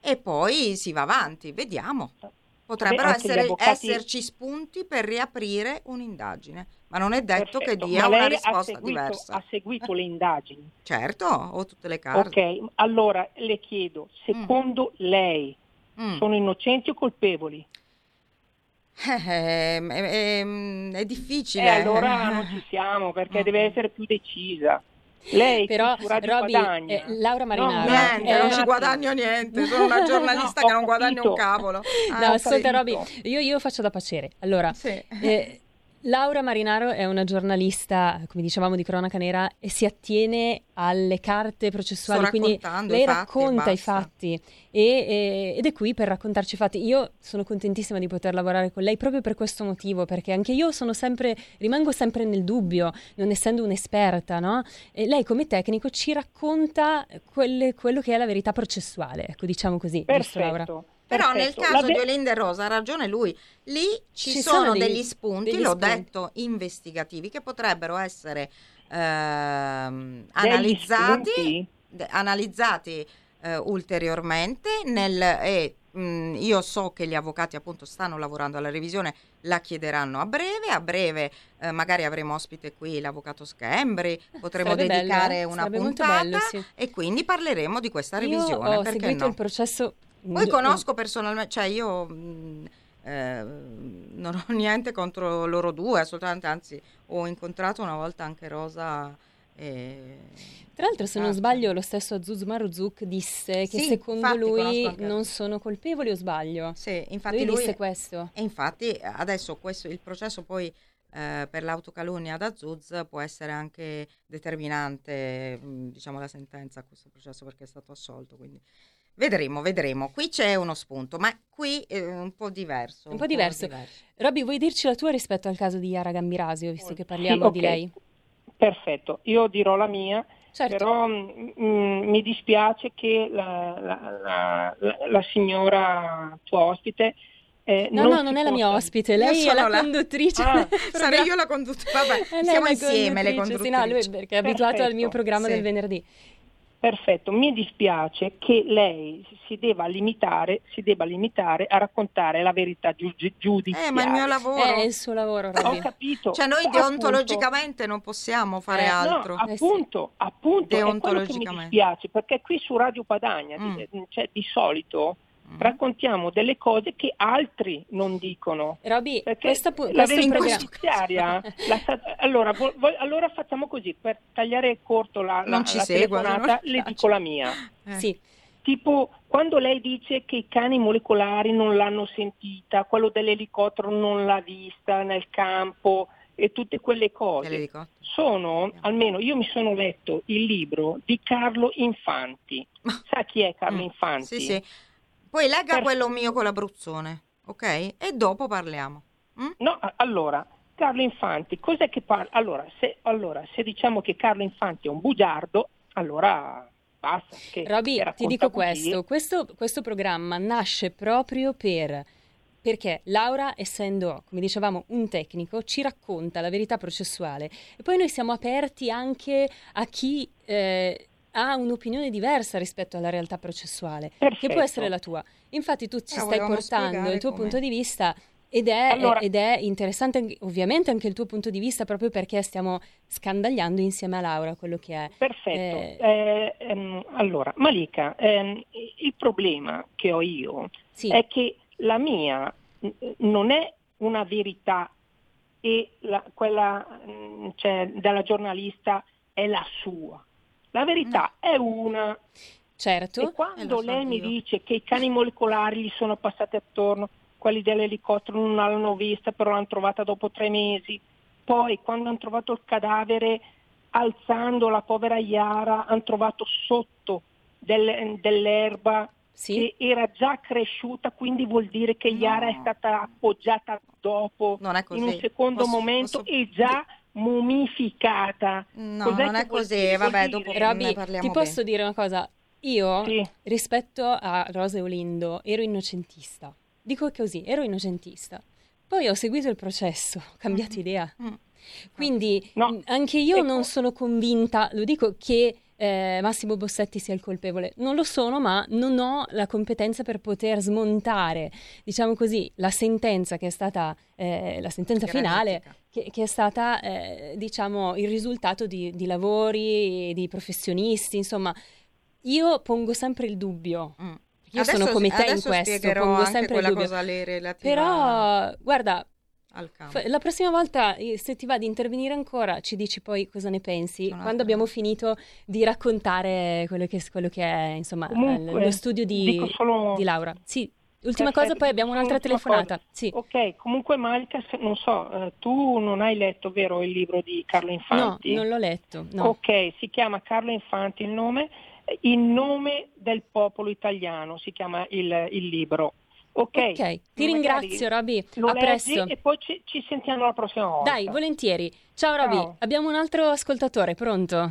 e poi si va avanti, vediamo. Potrebbero essere, avvocati... esserci spunti per riaprire un'indagine, ma non è detto Perfetto. che dia una risposta ha seguito, diversa. Ha seguito le indagini? Certo, ho tutte le carte. Ok, allora le chiedo, secondo mm. lei mm. sono innocenti o colpevoli? Eh, è, è, è, difficile. E allora non ci siamo perché deve essere più decisa. Lei però Roby, eh, Laura Marinaro no, niente, eh, non ci guadagno niente sono una giornalista no, che non guadagna un cavolo. Ah, no ascolta Roby io, io, faccio da pacere allora sì. eh, Laura Marinaro è una giornalista, come dicevamo, di cronaca nera e si attiene alle carte processuali, quindi lei i racconta i fatti e, e, ed è qui per raccontarci i fatti. Io sono contentissima di poter lavorare con lei proprio per questo motivo, perché anche io sono sempre, rimango sempre nel dubbio, non essendo un'esperta, no? E lei come tecnico ci racconta quelle, quello che è la verità processuale, ecco, diciamo così. Perfetto. Però nel caso de- di Olinda Rosa ha ragione lui, lì ci, ci sono, sono, degli, spunti, degli l'ho spunti. detto, investigativi che potrebbero essere ehm, analizzati, de- analizzati eh, ulteriormente nel, e mh, io so che gli avvocati appunto stanno lavorando alla revisione, la chiederanno a breve, a breve eh, magari avremo ospite qui l'avvocato Schembri, potremo Sarebbe dedicare bello, una puntata bello, sì. e quindi parleremo di questa revisione. Io ho seguito no? il processo poi conosco personalmente, cioè io mh, mm, eh, non ho niente contro loro due, assolutamente, anzi ho incontrato una volta anche Rosa. E... Tra l'altro, se non sbaglio, lo stesso Azuz Maruzuk disse che sì, secondo lui non sono colpevoli o sbaglio? Sì, infatti lui, lui disse questo. E infatti adesso questo, il processo poi eh, per l'autocalunnia ad Azuz può essere anche determinante, mh, diciamo, la sentenza a questo processo perché è stato assolto, quindi Vedremo, vedremo. Qui c'è uno spunto, ma qui è un po' diverso. Un, un po', diverso. diverso. Robby, vuoi dirci la tua rispetto al caso di Yara Gambirasio, visto che parliamo sì, okay. di lei? Perfetto, io dirò la mia, certo. però mh, mm, mm, mi dispiace che la, la, la, la signora tua ospite eh, no, non no, non è la mia ospite, lei è la, la conduttrice. Ah, sarei io la conduttrice. Vabbè, siamo insieme le conduttrici. Sì, no, lui perché è abituato Perfetto. al mio programma sì. del venerdì. Perfetto, mi dispiace che lei si debba limitare, si debba limitare a raccontare la verità giu- giudiziaria. Eh, ma il mio lavoro è il suo lavoro. Robby. Ho capito. Cioè noi deontologicamente appunto, non possiamo fare eh, altro. No, appunto, eh sì. appunto, deontologicamente. mi dispiace perché qui su Radio Padagna, mm. di, cioè, di solito. Raccontiamo delle cose che altri non dicono. Roby, questa, pu- la verità giudiziaria, la, allora, vo, vo, allora, facciamo così, per tagliare corto la, la, la telefonata, le dico la mia. Eh. Sì. Tipo, quando lei dice che i cani molecolari non l'hanno sentita, quello dell'elicottero non l'ha vista nel campo e tutte quelle cose, sono, almeno io mi sono letto il libro di Carlo Infanti. Sa chi è Carlo mm. Infanti? Sì, sì. Poi legga per... quello mio con l'Abruzzone, ok? E dopo parliamo. Mm? No, allora, Carlo Infanti, cos'è che parla? Allora se, allora, se diciamo che Carlo Infanti è un bugiardo, allora basta. Che, Roby, che ti dico questo, questo, questo programma nasce proprio per perché Laura, essendo, come dicevamo, un tecnico, ci racconta la verità processuale e poi noi siamo aperti anche a chi eh, ha un'opinione diversa rispetto alla realtà processuale, Perfetto. che può essere la tua. Infatti tu ci stai portando il tuo come... punto di vista ed è, allora, ed è, interessante ovviamente anche il tuo punto di vista proprio perché stiamo scandagliando insieme a Laura quello che è. Perfetto. Eh, eh, ehm, allora, Malika, ehm, il problema che ho io sì. è che la mia non è una verità e la, quella cioè, della giornalista è la sua. La verità no. è una. Certo. E quando so lei io. mi dice che i cani molecolari gli sono passati attorno, quelli dell'elicottero non l'hanno vista, però l'hanno trovata dopo tre mesi. Poi quando hanno trovato il cadavere, alzando la povera Iara, hanno trovato sotto del, dell'erba sì. che era già cresciuta, quindi vuol dire che Iara no. è stata appoggiata dopo, in un secondo posso, momento posso... e già mumificata. No, Cos'è non è così, vabbè, dopo Roby, ne parliamo. Ti posso bene. dire una cosa? Io, sì. rispetto a Rosa Eolindo, ero innocentista. Dico così, ero innocentista. Poi ho seguito il processo, ho cambiato mm. idea. Mm. Quindi no. anche io ecco. non sono convinta, lo dico, che eh, Massimo Bossetti sia il colpevole. Non lo sono, ma non ho la competenza per poter smontare, diciamo così, la sentenza che è stata eh, la sentenza finale, che, che, è stata, eh, diciamo, il risultato di, di, lavori, di professionisti, insomma. Io pongo sempre il dubbio. Mm io adesso, sono come te in questo, pongo sempre il dubbio. Però, guarda, la prossima volta, se ti va di intervenire ancora, ci dici poi cosa ne pensi Sono quando abbiamo finito di raccontare quello che, quello che è insomma, Comunque, lo studio di, solo... di Laura. Sì, Ultima Perfetto. cosa, poi abbiamo un'altra telefonata. Sì. Ok, comunque Malika, non so, eh, tu non hai letto, vero, il libro di Carlo Infanti? No, non l'ho letto. No. Ok, si chiama Carlo Infanti il nome, in nome del popolo italiano si chiama il, il libro. Ok, okay. ti ringrazio Roby, a presto. E poi ci, ci, sentiamo la prossima volta. Dai, volentieri. Ciao Roby, abbiamo un altro ascoltatore, pronto?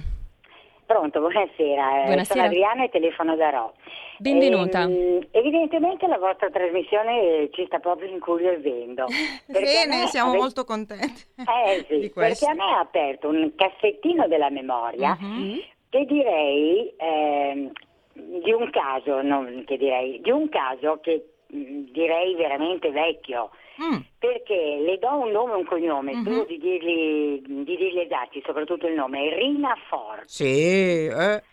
Pronto, buonasera. buonasera. Sono Adriana e telefono da Ro. Benvenuta. Ehm, evidentemente la vostra trasmissione ci sta proprio incuriosendo. Bene, siamo ave... molto contenti. Eh sì, perché a me ha aperto un cassettino della memoria uh-huh. che direi eh, di un caso, non che direi, di un caso che direi veramente vecchio, mm. perché le do un nome e un cognome, mm-hmm. spero di dirgli, di dirgli esatti, soprattutto il nome, Rina Ford. Sì, eh.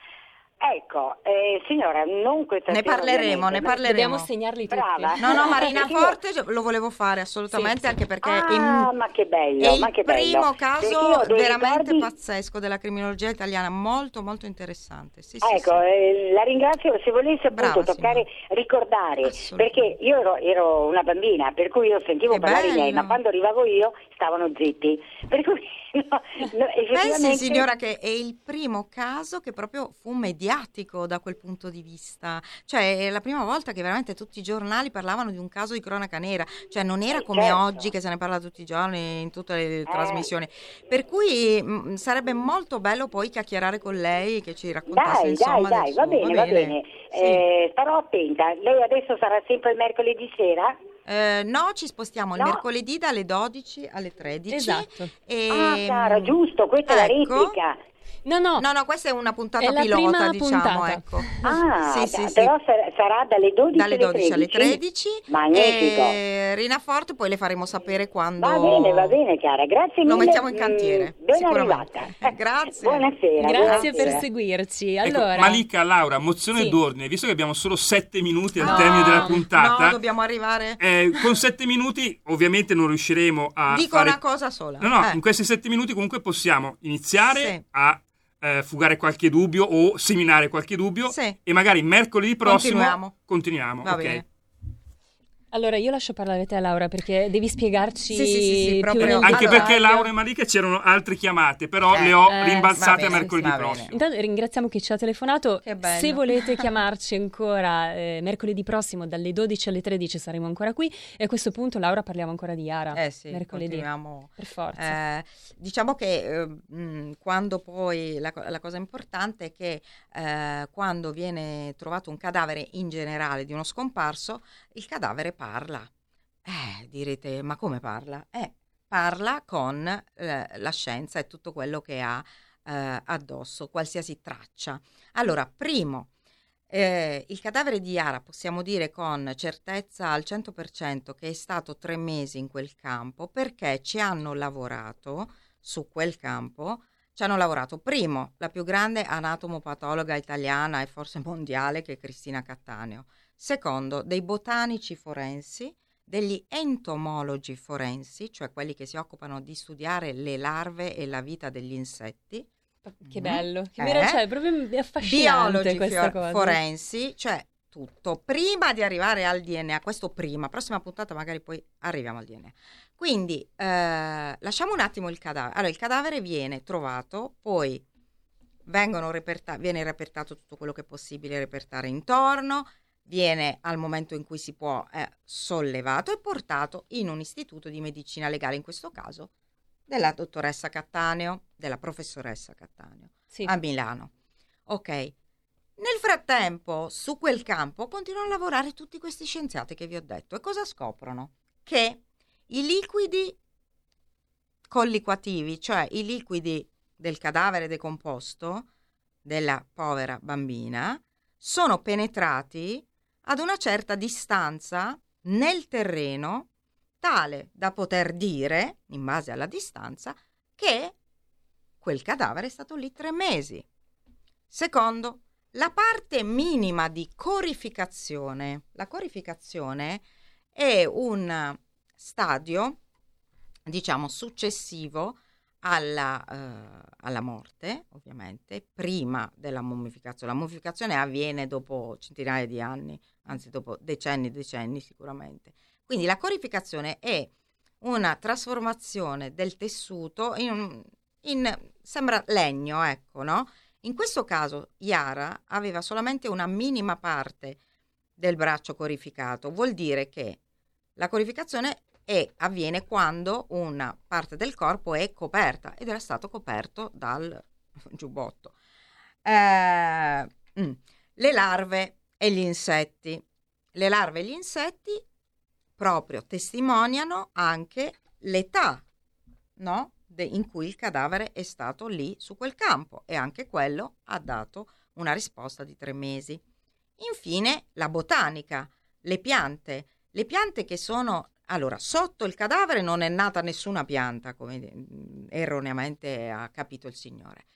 Ecco, eh, signora, non questa Ne parleremo, ne parleremo. Dobbiamo segnarli tutti. Brava. No, no, Marina Forte lo volevo fare assolutamente, sì, anche perché ah, è, ma che bello, è ma che il primo caso veramente ricordi... pazzesco della criminologia italiana, molto molto interessante. Sì, ecco, eh, la ringrazio, se volesse appunto Brava, toccare, signora. ricordare, perché io ero, ero, una bambina, per cui io sentivo che parlare bello. i miei, ma quando arrivavo io stavano zitti. Per cui no, no. Pensi signora che è il primo caso che proprio fu mediatico da quel punto di vista. Cioè, è la prima volta che veramente tutti i giornali parlavano di un caso di cronaca nera, cioè non era come certo. oggi che se ne parla tutti i giorni in tutte le eh. trasmissioni. Per cui mh, mm, sarebbe molto bello poi chiacchierare con lei che ci raccontasse dai, insomma dai, dai, va bene, va bene. Va bene. Sì. Eh, starò attenta. Lei adesso sarà sempre il mercoledì sera? Eh, no, ci spostiamo no. il mercoledì dalle 12 alle 13. Esatto. E... Ah, cara, giusto, questa ecco. è la ecco. replica. No, no, no, no, questa è una puntata è pilota, diciamo, puntata. ecco. Ah, sì, sì, però sì. sarà dalle 12, dalle 12 alle 13. Magnifico. E Rina Forte poi le faremo sapere quando Va bene, va bene, cara. Grazie mille. Lo mettiamo in cantiere. Mm, ben arrivata. Grazie. Buonasera. Grazie buonasera. per seguirci. Ecco, allora... Ecco, Malika, Laura, mozione sì. d'ordine, visto che abbiamo solo 7 minuti al no, termine della puntata. No, dobbiamo arrivare. Eh, con 7 minuti ovviamente non riusciremo a Dico fare... una cosa sola. No, no, eh. in questi 7 minuti comunque possiamo iniziare sì. a eh, fugare qualche dubbio o seminare qualche dubbio sì. e magari mercoledì prossimo continuiamo. continuiamo Va okay. bene. Allora io lascio parlare te Laura perché devi spiegarci sì, sì, sì, sì proprio. anche allora, perché Laura e Malika c'erano altre chiamate però eh, le ho eh, rimbalzate a mercoledì prossimo. Intanto ringraziamo chi ci ha telefonato. Se volete chiamarci ancora eh, mercoledì prossimo dalle 12 alle 13 saremo ancora qui. E a questo punto Laura parliamo ancora di Yara eh sì, mercoledì. continuiamo. per forza. eh, diciamo che mh, ehm, quando poi la, la, cosa importante è che eh, quando viene trovato un cadavere in generale di uno scomparso il cadavere parla. Eh, direte, ma come parla? Eh, parla con eh, la scienza e tutto quello che ha eh, addosso, qualsiasi traccia. Allora, primo, eh, il cadavere di Yara possiamo dire con certezza al 100% che è stato tre mesi in quel campo perché ci hanno lavorato su quel campo. Ci hanno lavorato, primo, la più grande anatomopatologa italiana e forse mondiale che è Cristina Cattaneo. Secondo, dei botanici forensi, degli entomologi forensi, cioè quelli che si occupano di studiare le larve e la vita degli insetti. Che bello, che eh? cioè, è proprio affascinante Biologi questa cosa. forensi, cioè tutto, prima di arrivare al DNA, questo prima, prossima puntata magari poi arriviamo al DNA. Quindi eh, lasciamo un attimo il cadavere. Allora, il cadavere viene trovato, poi reperta- viene repertato tutto quello che è possibile repertare intorno, viene al momento in cui si può eh, sollevato e portato in un istituto di medicina legale, in questo caso della dottoressa Cattaneo, della professoressa Cattaneo sì. a Milano. Ok. Nel frattempo, su quel campo continuano a lavorare tutti questi scienziati che vi ho detto e cosa scoprono? Che i liquidi colliquativi, cioè i liquidi del cadavere decomposto della povera bambina, sono penetrati ad una certa distanza nel terreno tale da poter dire, in base alla distanza, che quel cadavere è stato lì tre mesi. Secondo, la parte minima di corificazione. La corificazione è un stadio, diciamo, successivo alla, uh, alla, morte, ovviamente, prima della mummificazione. La mummificazione avviene dopo centinaia di anni, anzi dopo decenni e decenni sicuramente. Quindi la corificazione è una trasformazione del tessuto in, in sembra legno, ecco, no? In questo caso Yara aveva solamente una minima parte del braccio corificato, vuol dire che la corificazione è, avviene quando una parte del corpo è coperta ed era stato coperto dal giubbotto. Eh, mm, le larve e gli insetti. Le larve e gli insetti proprio testimoniano anche l'età no? De, in cui il cadavere è stato lì su quel campo e anche quello ha dato una risposta di tre mesi. Infine la botanica, le piante, le piante che sono allora, sotto il cadavere non è nata nessuna pianta, come mm, erroneamente ha capito il Signore.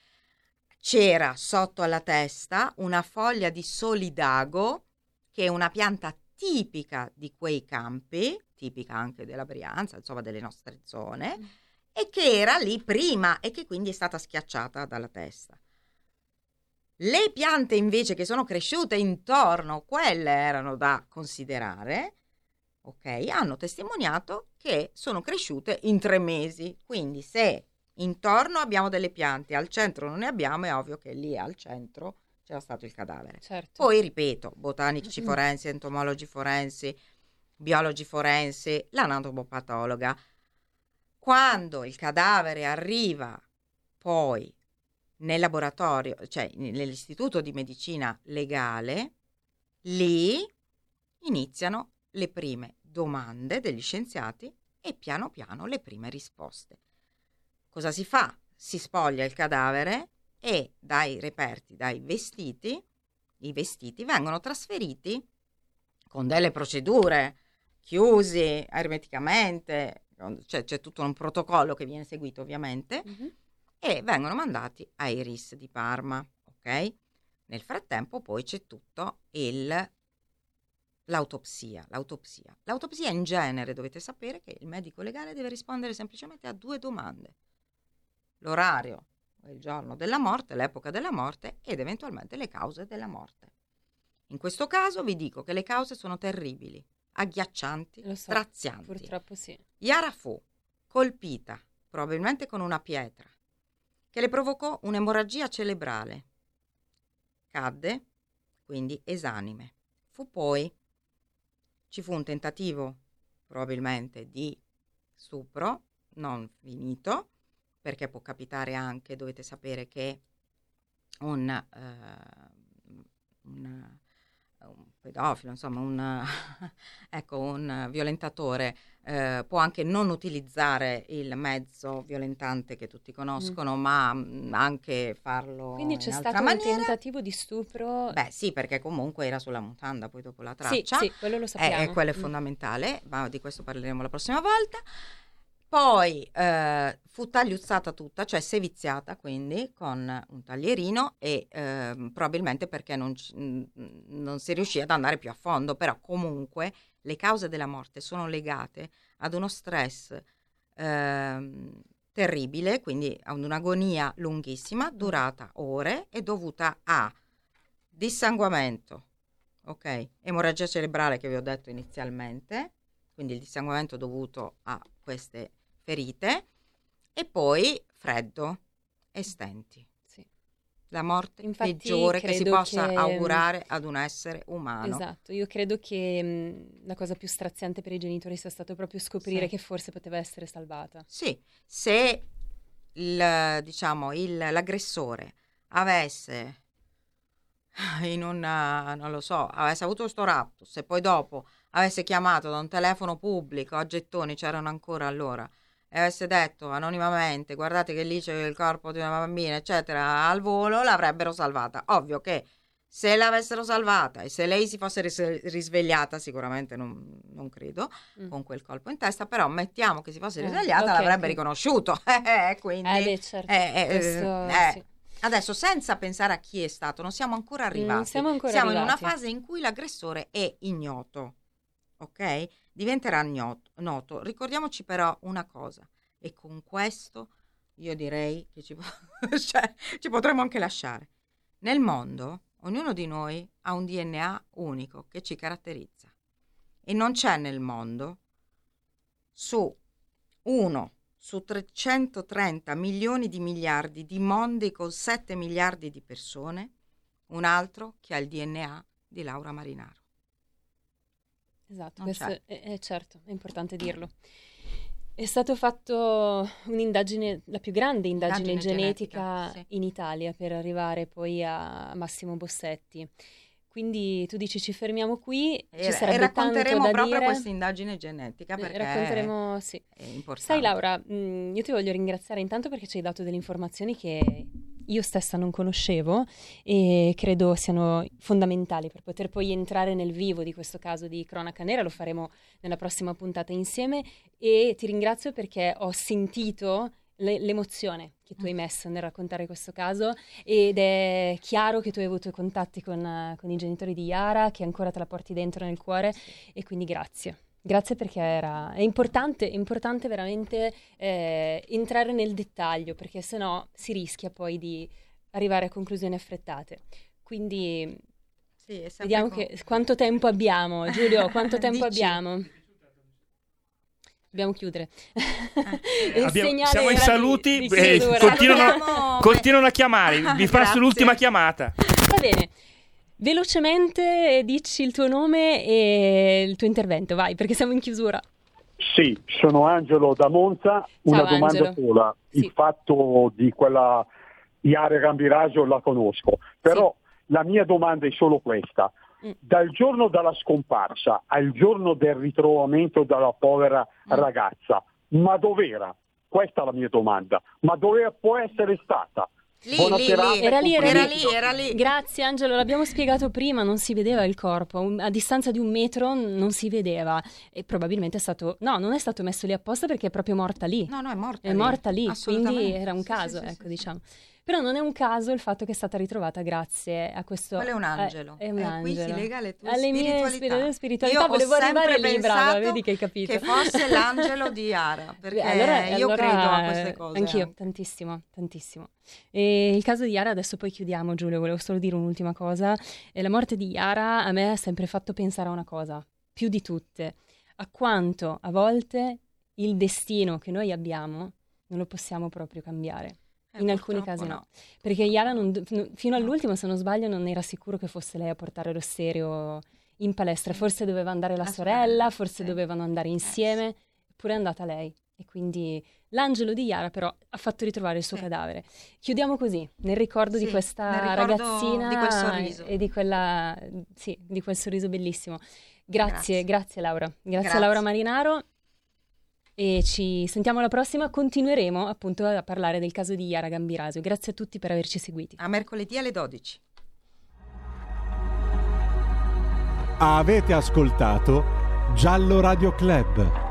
C'era sotto alla testa una foglia di solidago, che è una pianta tipica di quei campi, tipica anche della Brianza, insomma delle nostre zone, mm. e che era lì prima e che quindi è stata schiacciata dalla testa. Le piante invece che sono cresciute intorno, quelle erano da considerare, ok? Hanno testimoniato che sono cresciute in tre mesi. Quindi se intorno abbiamo delle piante, al centro non ne abbiamo, è ovvio che lì al centro c'era stato il cadavere. Certo. Poi ripeto, botanici forensi, entomologi forensi, biologi forensi, l'anatomopatologa. Quando il cadavere arriva poi nel laboratorio, cioè nell'istituto di medicina legale, lì iniziano le prime domande degli scienziati e piano piano le prime risposte. Cosa si fa? Si spoglia il cadavere e dai reperti, dai vestiti, i vestiti vengono trasferiti con delle procedure chiusi ermeticamente, cioè c'è tutto un protocollo che viene seguito ovviamente, mm-hmm. e vengono mandati ai RIS di Parma, ok? Nel frattempo poi c'è tutto il l'autopsia, l'autopsia. L'autopsia in genere dovete sapere che il medico legale deve rispondere semplicemente a due domande. L'orario, il giorno della morte, l'epoca della morte ed eventualmente le cause della morte. In questo caso vi dico che le cause sono terribili, agghiaccianti, so, strazianti. Purtroppo sì. Yara fu colpita, probabilmente con una pietra, che le provocò un'emorragia cerebrale. Cadde, quindi esanime. Fu poi ci fu un tentativo, probabilmente, di stupro, non finito, perché può capitare anche, dovete sapere che un, uh, un, un pedofilo, insomma, un, ecco, un violentatore eh, può anche non utilizzare il mezzo violentante che tutti conoscono, mm. ma mm, anche farlo Quindi c'è stato maniera. un tentativo di stupro? Beh sì, perché comunque era sulla mutanda, poi dopo la traccia. Sì, sì quello lo sappiamo. E, quello è mm. fondamentale, ma di questo parleremo la prossima volta. Poi eh, fu tagliuzzata tutta, cioè seviziata quindi con un taglierino e eh, probabilmente perché non, non, si riuscì ad andare più a fondo, però comunque le cause della morte sono legate ad uno stress eh, terribile, quindi ad un'agonia lunghissima, durata ore e dovuta a dissanguamento, ok? Emorragia cerebrale che vi ho detto inizialmente, quindi il dissanguamento dovuto a queste ferite e poi freddo e stenti. Sì. La morte Infatti, peggiore che si possa che... augurare ad un essere umano. Esatto, io credo che mh, la cosa più straziante per i genitori sia stato proprio scoprire sì. che forse poteva essere salvata. Sì, se il, diciamo, il, l'aggressore avesse in un, non lo so, avesse avuto questo raptus e poi dopo avesse chiamato da un telefono pubblico a gettoni, c'erano ancora allora, e avesse detto anonimamente guardate che lì c'è il corpo di una bambina eccetera al volo l'avrebbero salvata ovvio che se l'avessero salvata e se lei si fosse ris- risvegliata sicuramente non, non credo mm. con quel colpo in testa però mettiamo che si fosse eh, risvegliata okay, l'avrebbe okay. riconosciuto eh, quindi eh beh, certo. eh, eh, Questo, eh, sì. Adesso, senza pensare a chi è stato, non siamo ancora arrivati. Non siamo ancora siamo arrivati. in una fase in cui l'aggressore è ignoto, ok? Diventerà noto. Ricordiamoci però una cosa, e con questo io direi che ci, cioè, ci potremmo anche lasciare. Nel mondo, ognuno di noi ha un DNA unico che ci caratterizza. E non c'è nel mondo su uno su 330 milioni di miliardi di mondi con 7 miliardi di persone, un altro che ha il DNA di Laura Marinaro. Esatto, questo è, è certo, è importante dirlo. È stato fatto un'indagine, la più grande indagine, Indagine genetica, genetica, sì. in Italia per arrivare poi a Massimo Bossetti. Quindi tu dici ci fermiamo qui, E, ci e sarebbe tanto racconteremo proprio dire. questa indagine genetica perché racconteremo, sì. è importante. Sai Laura, mh, io ti voglio ringraziare intanto perché ci hai dato delle informazioni che io stessa non conoscevo e credo siano fondamentali per poter poi entrare nel vivo di questo caso di cronaca nera, lo faremo nella prossima puntata insieme e ti ringrazio perché ho sentito le- l'emozione che tu hai messo nel raccontare questo caso ed è chiaro che tu hai avuto contatti con, con i genitori di Yara, che ancora te la porti dentro nel cuore e quindi grazie. Grazie perché era, è importante, è importante veramente eh, entrare nel dettaglio perché sennò si rischia poi di arrivare a conclusioni affrettate. Quindi Sì, vediamo co- che, quanto tempo abbiamo. Giulio, quanto tempo abbiamo? Dobbiamo chiudere. Eh, Abbiamo- siamo ai era di- saluti, di eh, continuano, continuano a chiamare. Vi passo l'ultima chiamata. Va bene. Velocemente dici il tuo nome e il tuo intervento, vai, perché siamo in chiusura. Sì, sono Angelo da Monza. Una Ciao, domanda Angelo. sola. Sì. Il fatto di quella Iare Gambiraggio la conosco, però la mia domanda è solo questa. Mm. Dal giorno della scomparsa al giorno del ritrovamento della povera Mm. ragazza, ma dov'era? Questa è la mia domanda. Ma dove può essere stata? Lì, lì, lì. e Era lì, era complimenti. lì, era lì. Grazie Angelo, l'abbiamo spiegato prima, non si vedeva il corpo, Un- a distanza di un metro non si vedeva e probabilmente è stato, no, non è stato messo lì apposta perché è proprio morta lì. No, no, è morta. È lì. morta lì, quindi era un Sì, caso, sì, sì, ecco, sì, diciamo. Però non è un caso il fatto che è stata ritrovata grazie a questo... Quello è un eh, angelo. È un Eh, qui si angelo. lega alle tue Alle mie spiritualità. spiri- spiritualità, Io volevo arrivare lì, brava, vedi che hai capito. Che fosse l'angelo di Yara, perché allora- io allora, credo a queste cose. Anch'io, tantissimo, tantissimo. E il caso di Yara, adesso poi chiudiamo Giulio, volevo solo dire un'ultima cosa. E la morte di Yara a me ha sempre fatto pensare a una cosa, più di tutte, a quanto a volte il destino che noi abbiamo non lo possiamo proprio cambiare. Eh, In alcuni casi no. Perché Yara non fino all'ultimo, se non sbaglio, non era sicuro che fosse lei a portare lo stereo in palestra. Forse doveva andare la, La sorella, forse sì. dovevano andare insieme, eppure è andata lei. E quindi l'angelo di Yara però ha fatto ritrovare il suo Sì. cadavere. Chiudiamo così, nel ricordo di Sì, questa nel ricordo ragazzina di quel sorriso. e di quella sì, di quel sorriso bellissimo. Grazie, Grazie. grazie, Laura. Grazie, a Grazie. Laura Marinaro. E ci sentiamo alla prossima. Continueremo appunto a parlare del caso di Yara Gambirasio. Grazie a tutti per averci seguiti. A mercoledì alle 12. Avete ascoltato Giallo Radio Club.